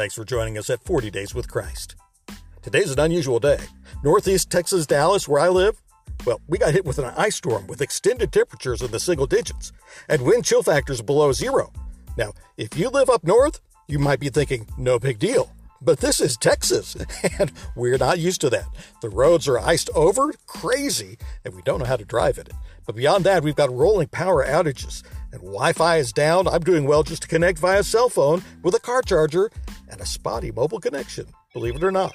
Thanks for joining us at 40 Days with Christ. Today's an unusual day. Northeast Texas, Dallas, where I live, well, we got hit with an ice storm with extended temperatures in the single digits and wind chill factors below zero. Now, if you live up north, you might be thinking, no big deal. But this is Texas, and we're not used to that. The roads are iced over, crazy, and we don't know how to drive it. But beyond that, we've got rolling power outages, and Wi Fi is down. I'm doing well just to connect via cell phone with a car charger and a spotty mobile connection, believe it or not.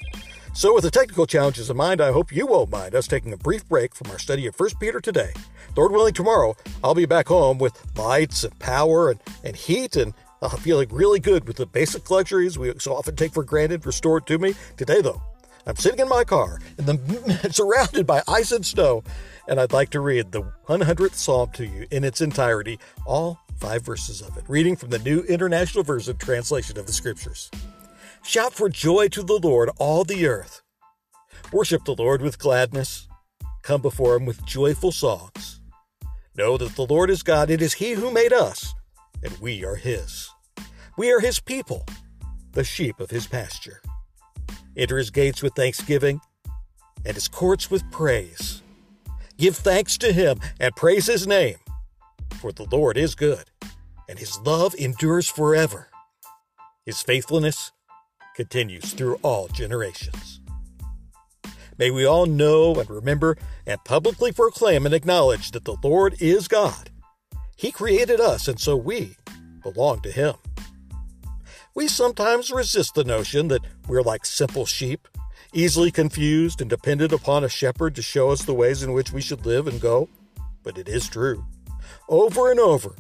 So, with the technical challenges in mind, I hope you won't mind us taking a brief break from our study of 1 Peter today. Lord willing, tomorrow I'll be back home with lights and power and, and heat and feeling really good with the basic luxuries we so often take for granted restored to me. Today, though, I'm sitting in my car in the surrounded by ice and snow, and I'd like to read the 100th Psalm to you in its entirety, all five verses of it, reading from the New International Version translation of the Scriptures. Shout for joy to the Lord, all the earth. Worship the Lord with gladness. Come before him with joyful songs. Know that the Lord is God. It is he who made us, and we are his. We are his people, the sheep of his pasture. Enter his gates with thanksgiving and his courts with praise. Give thanks to him and praise his name, for the Lord is good, and his love endures forever. His faithfulness continues through all generations. May we all know and remember and publicly proclaim and acknowledge that the Lord is God. He created us, and so we belong to Him. We sometimes resist the notion that we're like simple sheep, easily confused and dependent upon a shepherd to show us the ways in which we should live and go. But it is true. Over and over,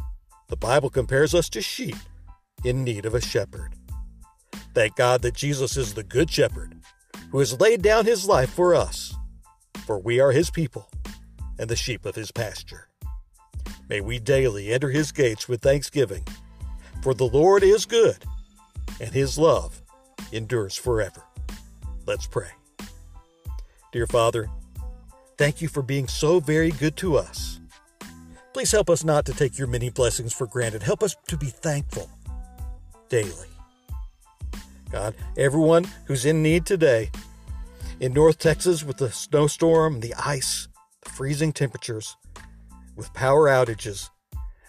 the Bible compares us to sheep in need of a shepherd. Thank God that Jesus is the Good Shepherd, who has laid down his life for us, for we are his people and the sheep of his pasture. May we daily enter his gates with thanksgiving, for the Lord is good, and his love endures forever. Let's pray. Dear Father, thank you for being so very good to us. Please help us not to take your many blessings for granted. Help us to be thankful daily. God, everyone who's in need today, in North Texas with the snowstorm, the ice, the freezing temperatures, with power outages,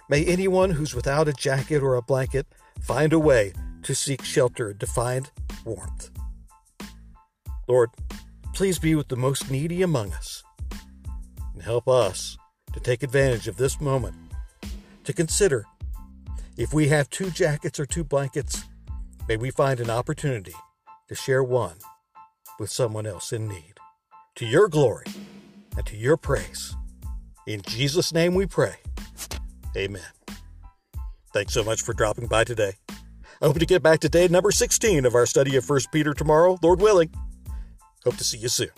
may anyone who's without a jacket or a blanket find a way to seek shelter and to find warmth. Lord, please be with the most needy among us and help us to take advantage of this moment to consider if we have two jackets or two blankets May we find an opportunity to share one with someone else in need. To your glory and to your praise. In Jesus' name we pray. Amen. Thanks so much for dropping by today. I hope to get back to day number 16 of our study of 1 Peter tomorrow, Lord willing. Hope to see you soon.